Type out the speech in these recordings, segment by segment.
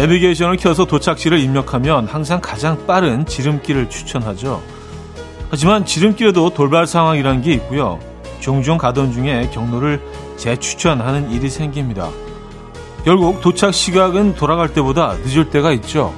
내비게이션을 켜서 도착지를 입력하면 항상 가장 빠른 지름길을 추천하죠. 하지만 지름길에도 돌발 상황이라는 게 있고요. 종종 가던 중에 경로를 재추천하는 일이 생깁니다. 결국 도착 시각은 돌아갈 때보다 늦을 때가 있죠.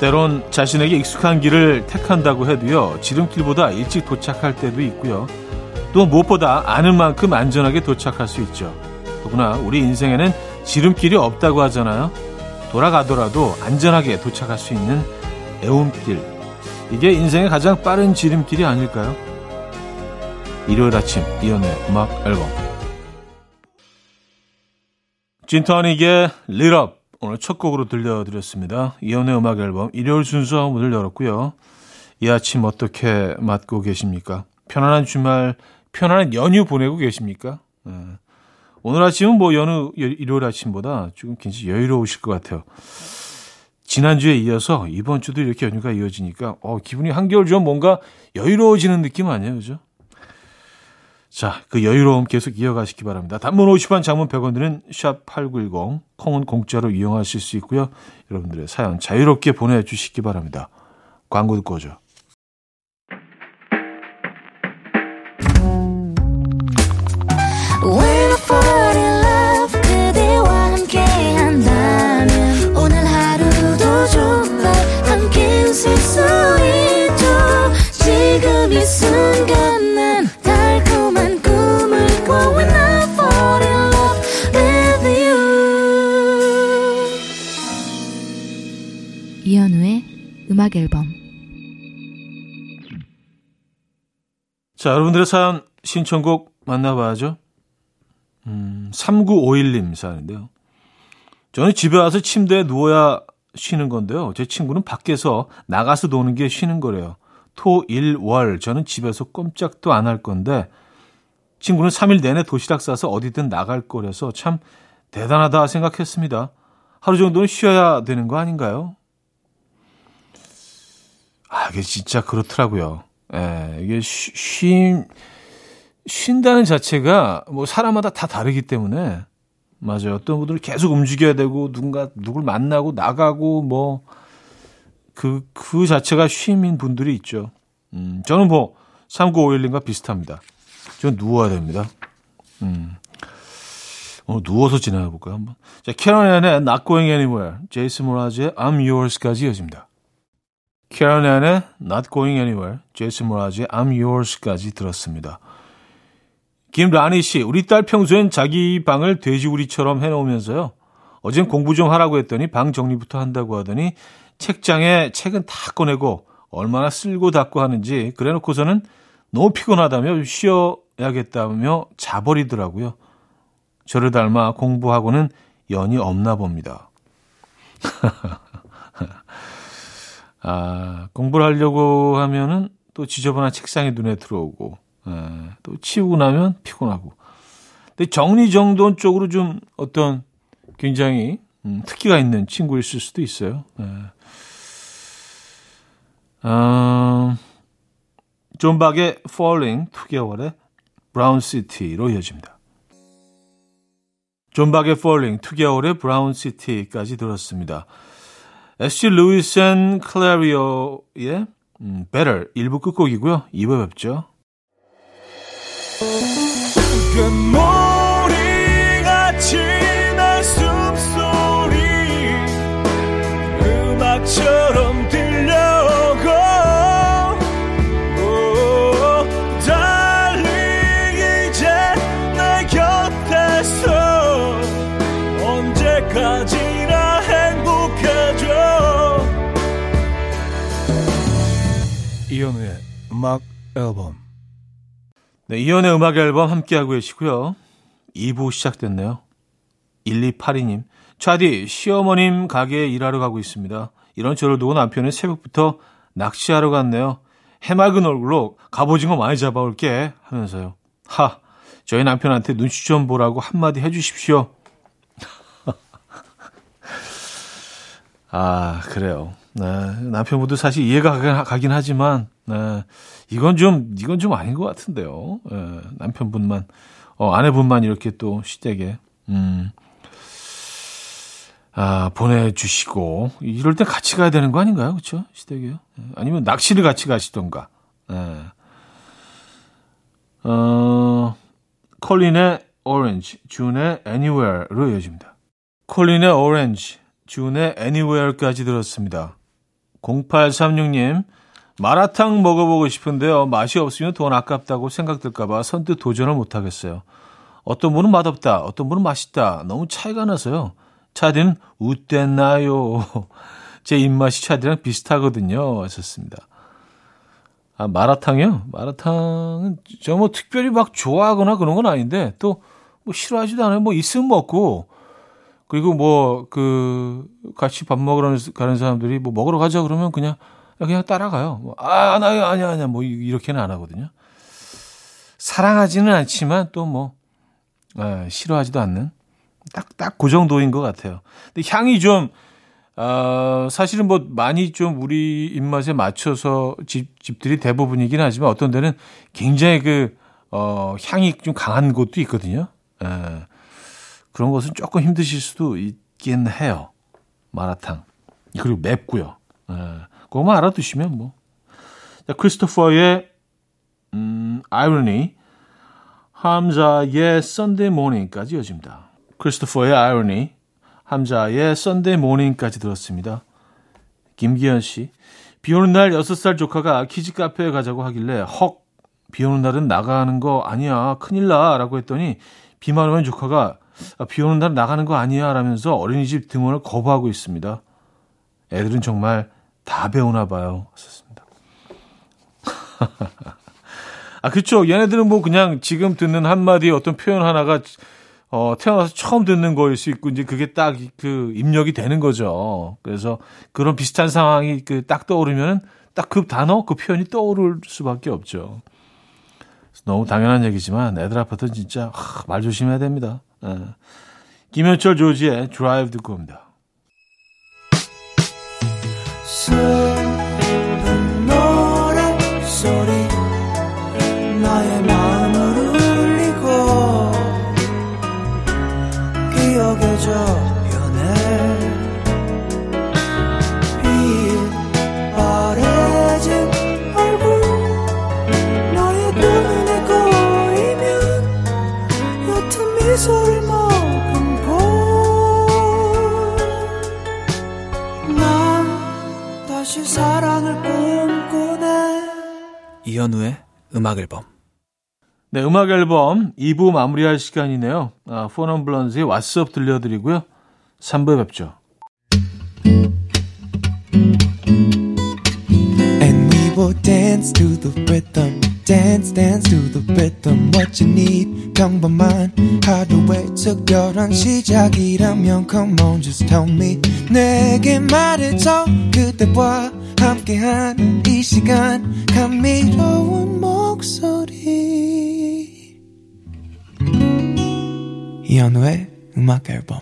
때론 자신에게 익숙한 길을 택한다고 해도요, 지름길보다 일찍 도착할 때도 있고요. 또 무엇보다 아는 만큼 안전하게 도착할 수 있죠. 더구나 우리 인생에는 지름길이 없다고 하잖아요. 돌아가더라도 안전하게 도착할 수 있는 애움길. 이게 인생의 가장 빠른 지름길이 아닐까요? 일요일 아침 이연의 음악 앨범 진터닉의 리럽 오늘 첫 곡으로 들려드렸습니다. 이연의 음악 앨범 일요일 순서 문을 열었고요. 이 아침 어떻게 맞고 계십니까? 편안한 주말, 편안한 연휴 보내고 계십니까? 네. 오늘 아침은 뭐 연휴 일요일 아침보다 조금 굉장히 여유로우실 것 같아요. 지난주에 이어서 이번 주도 이렇게 연휴가 이어지니까 어, 기분이 한결 좀 뭔가 여유로워지는 느낌 아니에요, 그죠? 자, 그 여유로움 계속 이어가시기 바랍니다. 단문 50원, 장문 100원 드는 샵8910, 콩은 공짜로 이용하실 수 있고요. 여러분들의 사연 자유롭게 보내주시기 바랍니다. 광고 듣고 오죠. 음악 앨범 자, 여러분들의 사연 신청곡 만나봐야죠. 음, 3951님 사연인데요. 저는 집에 와서 침대에 누워야 쉬는 건데요. 제 친구는 밖에서 나가서 노는 게 쉬는 거래요. 토, 일, 월. 저는 집에서 꼼짝도 안 할 건데, 친구는 3일 내내 도시락 싸서 어디든 나갈 거라서 참 대단하다 생각했습니다. 하루 정도는 쉬어야 되는 거 아닌가요? 아, 이게 진짜 그렇더라고요. 예, 이게 쉼, 쉰다는 자체가 뭐 사람마다 다 다르기 때문에 맞아요. 어떤 분들은 계속 움직여야 되고 누군가 누굴 만나고 나가고 뭐 그, 그 자체가 쉼인 분들이 있죠. 음, 저는 뭐 3951님과 비슷합니다. 저는 누워야 됩니다. 음. 오늘 누워서 지나가 볼까요, 한번? 자, 캐런앤의 Not Going Anywhere, 제이스 모라즈의 I'm Yours까지 이어집니다. 캐런 앤의 Not Going Anywhere, 제이슨 모라즈의 I'm Yours까지 들었습니다. 김라니 씨, 우리 딸 평소엔 자기 방을 돼지우리처럼 해놓으면서요. 어젠 공부 좀 하라고 했더니 방 정리부터 한다고 하더니 책장에 책은 다 꺼내고 얼마나 쓸고 닦고 하는지 그래놓고서는 너무 피곤하다며 쉬어야겠다며 자버리더라고요. 저를 닮아 공부하고는 연이 없나 봅니다. 아, 공부를 하려고 하면은 또 지저분한 책상이 눈에 들어오고, 예, 또 치우고 나면 피곤하고. 근데 정리정돈 쪽으로 좀 어떤 굉장히 음, 특기가 있는 친구일 수도 있어요. 예. 어, 존 박의 Falling 2개월의 Brown City로 이어집니다. 존 박의 Falling 2개월의 Brown City까지 들었습니다. SG Lewis and Clairo의 음, Better 1부 끝곡이고요. 2부 뵙죠. 금 이현우의 음악 앨범. 네, 이현우의 음악 앨범 함께하고 계시고요. 2부 시작됐네요. 1282님. 차디, 시어머님 가게에 일하러 가고 있습니다. 이런 저를 두고 남편은 새벽부터 낚시하러 갔네요. 해맑은 얼굴로 갑오징어 많이 잡아올게 하면서요. 하, 저희 남편한테 눈치 좀 보라고 한마디 해주십시오. 아, 그래요. 네, 남편분도 사실 이해가 가긴 하지만, 네, 이건 좀, 이건 좀 아닌 것 같은데요. 네, 남편분만, 어, 아내분만 이렇게 또 시댁에, 음, 아, 보내주시고, 이럴 때 같이 가야 되는 거 아닌가요? 그쵸? 시댁에요. 네, 아니면 낚시를 같이 가시던가. 네. 어, 컬린의 Orange, 준의 Anywhere로 이어집니다. 콜린의 Orange, 준의 Anywhere까지 들었습니다. 0836님, 마라탕 먹어보고 싶은데요. 맛이 없으면 돈 아깝다고 생각될까봐 선뜻 도전을 못하겠어요. 어떤 분은 맛없다, 어떤 분은 맛있다. 너무 차이가 나서요. 차디는 웃댔나요? 제 입맛이 차디랑 비슷하거든요. 하셨습니다. 아, 마라탕이요? 마라탕은 저 뭐 특별히 막 좋아하거나 그런 건 아닌데 또 뭐 싫어하지도 않아요. 뭐 있으면 먹고 그리고 뭐 그 같이 밥 먹으러 가는 사람들이 뭐 먹으러 가자 그러면 그냥 그냥 따라가요. 뭐, 아, 나 아니야 아니야 뭐 이렇게는 안 하거든요. 사랑하지는 않지만 또뭐 예, 싫어하지도 않는 딱 딱 그 정도인 것 같아요. 근데 향이 좀 어, 사실은 뭐 많이 좀 우리 입맛에 맞춰서 집, 집들이 대부분이긴 하지만 어떤 데는 굉장히 그, 어, 향이 좀 강한 곳도 있거든요. 예. 그런 것은 조금 힘드실 수도 있긴 해요. 마라탕. 그리고 맵고요. 예. 그거만 알아두시면 뭐. 자, 크리스토퍼의, 음, 아이러니, 함자의 Sunday Morning까지 이어집니다. 크리스토퍼의 아이러니, 함자의 Sunday Morning까지 들었습니다. 김기현 씨. 비 오는 날 6살 조카가 키즈 카페에 가자고 하길래 헉, 비 오는 날은 나가는 거 아니야. 큰일 나. 라고 했더니 비만 오면 조카가 아, 비 오는 날 나가는 거 아니야. 라면서 어린이집 등원을 거부하고 있습니다. 애들은 정말 다 배우나 봐요. 썼습니다. 아, 그쵸. 얘네들은 뭐 그냥 지금 듣는 한마디 어떤 표현 하나가 어, 태어나서 처음 듣는 거일 수 있고, 이제 그게 딱 그 입력이 되는 거죠. 그래서 그런 비슷한 상황이 그 딱 떠오르면은 딱그 단어, 그 표현이 떠오를 수밖에 없죠. 너무 당연한 얘기지만 애들 앞에서 진짜 하, 말 조심해야 됩니다. 예. 김현철 조지의 드라이브 듣고 옵니다. 이현우의 음악 앨범. 네, 음악 앨범 2부 마무리할 시간이네요. 아, 포넘블런즈의 왓츠업 들려드리고요. 3부에 뵙죠. And we will dance to the rhythm. Dance dance to the rhythm what you need 평범한 하루의 특별한 시작이라면 come on just tell me 내게 말해줘 그대와 함께한 이 시간 감미로운 목소리 이현우의 음악 앨범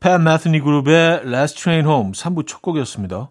팬 매트니 그룹의 Last Train Home 3부 첫 곡이었습니다.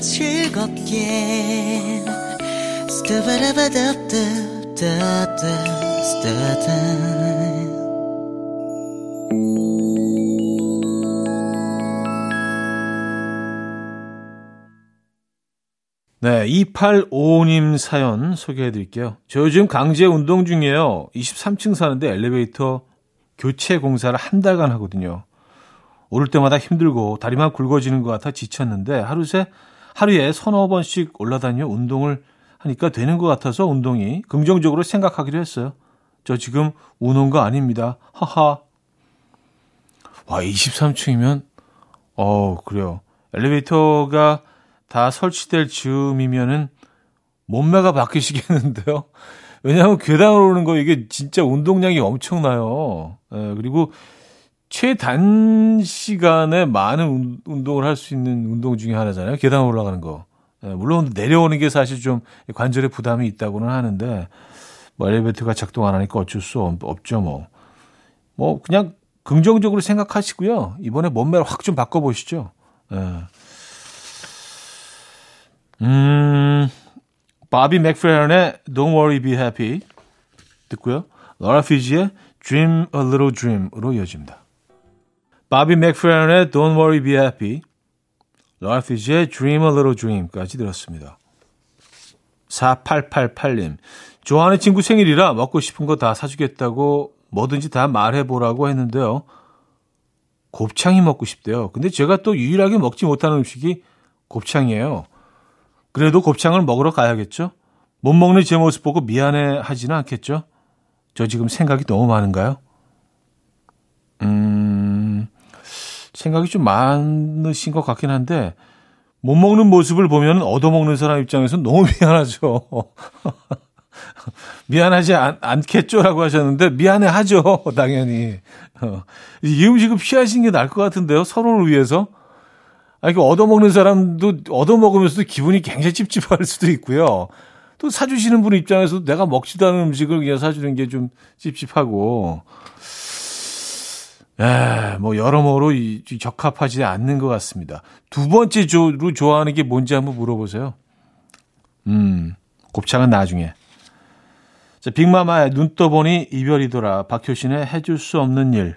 즐겁게 네, 2855님 사연 소개해 드릴게요. 저 요즘 강제 운동 중이에요. 23층 사는데 엘리베이터 교체 공사를 한 달간 하거든요. 오를 때마다 힘들고 다리만 굵어지는 것 같아 지쳤는데 하루새 하루에 서너 번씩 올라다녀 운동을 하니까 되는 것 같아서 운동이 긍정적으로 생각하기로 했어요. 저 지금 우는 거 아닙니다. 하하. 와, 23층이면, 어, 그래요. 엘리베이터가 다 설치될 즈음이면은 몸매가 바뀌시겠는데요. 왜냐하면 계단을 오르는 거 이게 진짜 운동량이 엄청나요. 예, 그리고 최단시간에 많은 운동을 할 수 있는 운동 중에 하나잖아요. 계단 올라가는 거. 예, 물론 내려오는 게 사실 좀 관절에 부담이 있다고는 하는데 뭐 엘리베이터가 작동 안 하니까 어쩔 수 없 죠 뭐. 뭐 그냥 긍정적으로 생각하시고요. 이번에 몸매를 확 좀 바꿔보시죠. 예. 음, 바비 맥프레런의 Don't Worry Be Happy 듣고요. 러라 피지의 Dream a Little Dream으로 이어집니다. 바비 맥프레런의 Don't Worry Be Happy, 러피지의 Dream a Little Dream까지 들었습니다. 4888님, 좋아하는 친구 생일이라 먹고 싶은 거 다 사주겠다고 뭐든지 다 말해보라고 했는데요. 곱창이 먹고 싶대요. 근데 제가 또 유일하게 먹지 못하는 음식이 곱창이에요. 그래도 곱창을 먹으러 가야겠죠? 못 먹는 제 모습 보고 미안해 하지는 않겠죠? 저 지금 생각이 너무 많은가요? 음, 생각이 좀 많으신 것 같긴 한데 못 먹는 모습을 보면 얻어먹는 사람 입장에서 너무 미안하죠. 미안하지 않, 않겠죠라고 하셨는데 미안해 하죠 당연히 어, 이 음식을 피하시는 게 나을 것 같은데요 서로를 위해서 아 이거 얻어먹는 사람도 얻어먹으면서도 기분이 굉장히 찝찝할 수도 있고요 또 사주시는 분 입장에서도 내가 먹지도 않은 음식을 그냥 사주는 게 좀 찝찝하고 에, 뭐 여러모로 이, 적합하지 않는 것 같습니다. 두 번째로 좋아하는 게 뭔지 한번 물어보세요. 음, 곱창은 나중에. 자, 빅마마의 눈 떠보니 이별이더라. 박효신의 해줄 수 없는 일.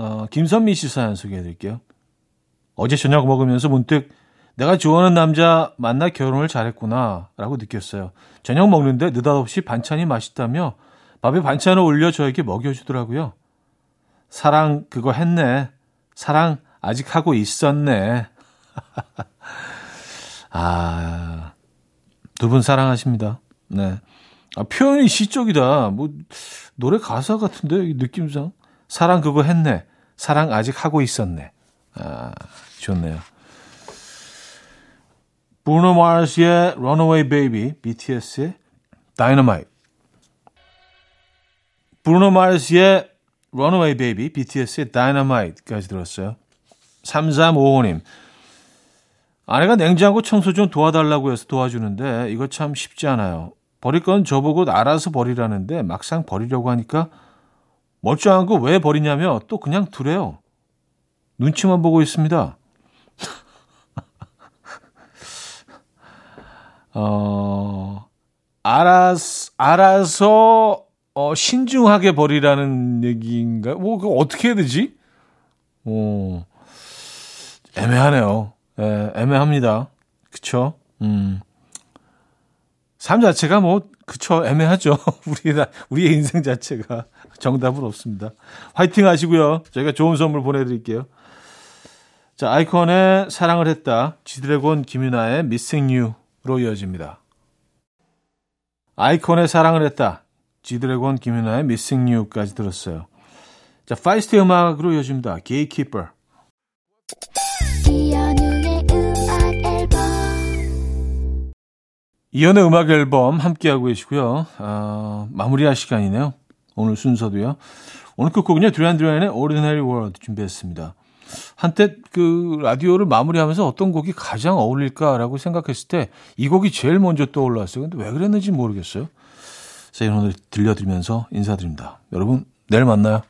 어, 김선미 씨 사연 소개해 드릴게요 어제 저녁 먹으면서 문득 내가 좋아하는 남자 만나 결혼을 잘했구나 라고 느꼈어요. 저녁 먹는데 느닷없이 반찬이 맛있다며 밥에 반찬을 올려 저에게 먹여주더라고요. 사랑 그거 했네. 사랑 아직 하고 있었네. 아, 두 분 사랑하십니다. 네. 아, 표현이 시적이다. 뭐, 노래 가사 같은데, 느낌상. 사랑 그거 했네. 사랑 아직 하고 있었네. 아, 좋네요. 브루노 마스의 Runaway Baby, BTS의 Dynamite. 브루노 마스의 Runaway Baby, BTS의 Dynamite까지 들었어요. 3355님. 아내가 냉장고 청소 좀 도와달라고 해서 도와주는데 이거 참 쉽지 않아요. 버릴 건 저보고 알아서 버리라는데 막상 버리려고 하니까 멀쩡한 거 왜 버리냐며 또 그냥 두래요. 눈치만 보고 있습니다. 어, 알아서, 알아서, 어, 신중하게 버리라는 얘기인가? 뭐, 그거 어떻게 해야 되지? 어, 애매하네요. 예, 애매합니다. 그쵸? 음. 삶 자체가 뭐, 그쵸, 애매하죠. 우리, 우리의 인생 자체가 정답은 없습니다. 화이팅 하시고요. 저희가 좋은 선물 보내드릴게요. 자, 아이콘의 사랑을 했다. 지드래곤 김윤아의 Missing You로 이어집니다. 아이콘의 사랑을 했다. 지드래곤 김윤아의 Missing You까지 들었어요. 자, 파이스트 음악으로 이어집니다. Gatekeeper. 이현우의 음악 앨범 함께하고 계시고요. 어, 마무리할 시간이네요. 오늘 순서도요. 오늘 끝곡은요. 듀란 듀란의 Ordinary World 준비했습니다. 한때 그 라디오를 마무리하면서 어떤 곡이 가장 어울릴까라고 생각했을 때 이 곡이 제일 먼저 떠올랐어요. 근데 왜 그랬는지 모르겠어요. 그래서 오늘 들려드리면서 인사드립니다. 여러분 내일 만나요.